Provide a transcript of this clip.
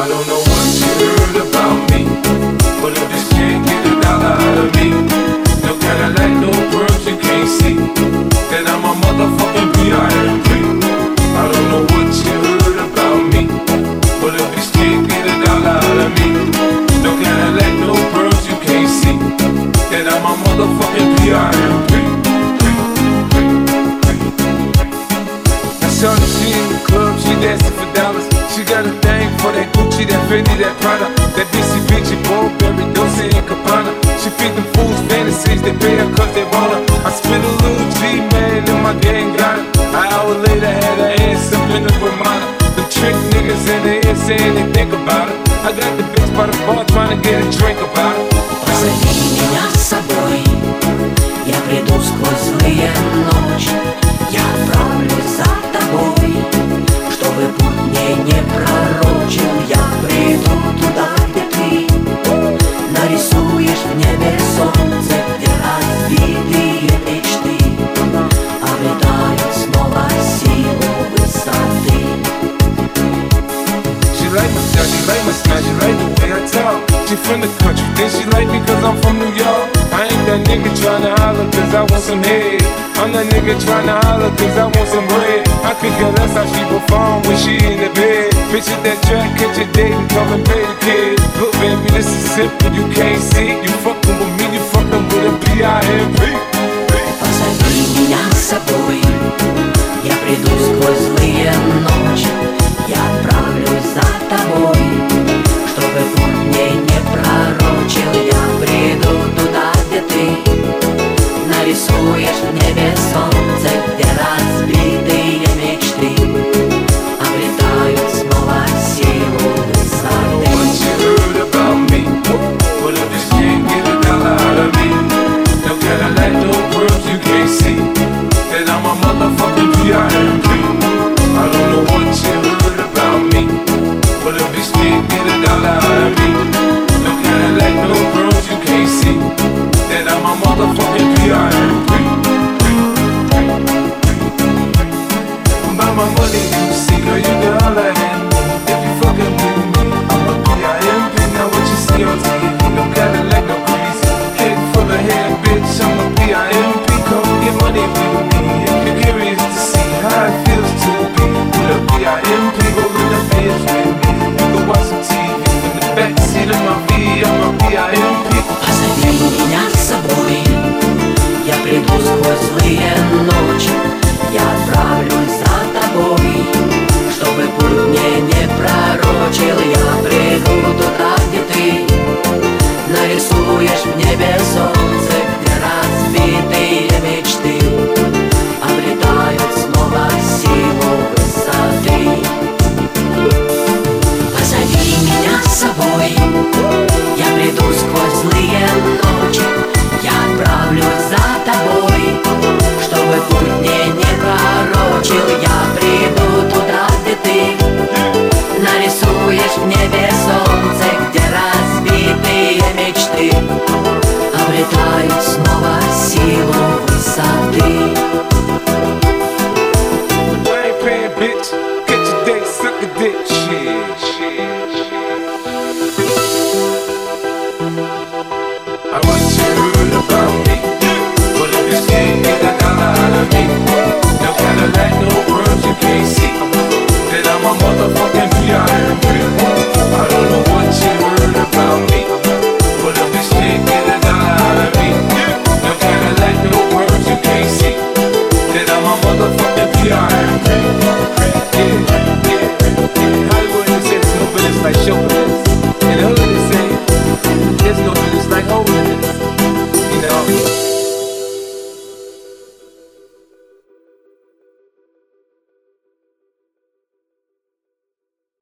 I don't know what you heard about me, but if this can't get a dollar out of me, no Cadillac, no pearls you can't see, then I'm a motherfucking P.I.M.P. I don't know what you heard about me, but if this can't get a dollar out of me, no Cadillac, no pearls you can't see, then I'm a motherfucking. I saw the she in the club, she dancing hour later, had her ass up in the Ramada. The trick niggas in the ear saying they think about it. I got the bitch by the bar trying to get a drink about it. Позови меня с собой Я приду сквозь злые ночи Я отправлюсь за тобой Чтобы путь мне не like my style, she like my style, she like the way I talk. She from the country, then she like me cause I'm from New York. I ain't that nigga tryna holler cause I want some head. I'm that nigga tryna holler cause I want some bread. I could care less how she perform when she in the bed. At that track, catch a date and come and pay the kid. Look baby, this is simple, you can't see. Get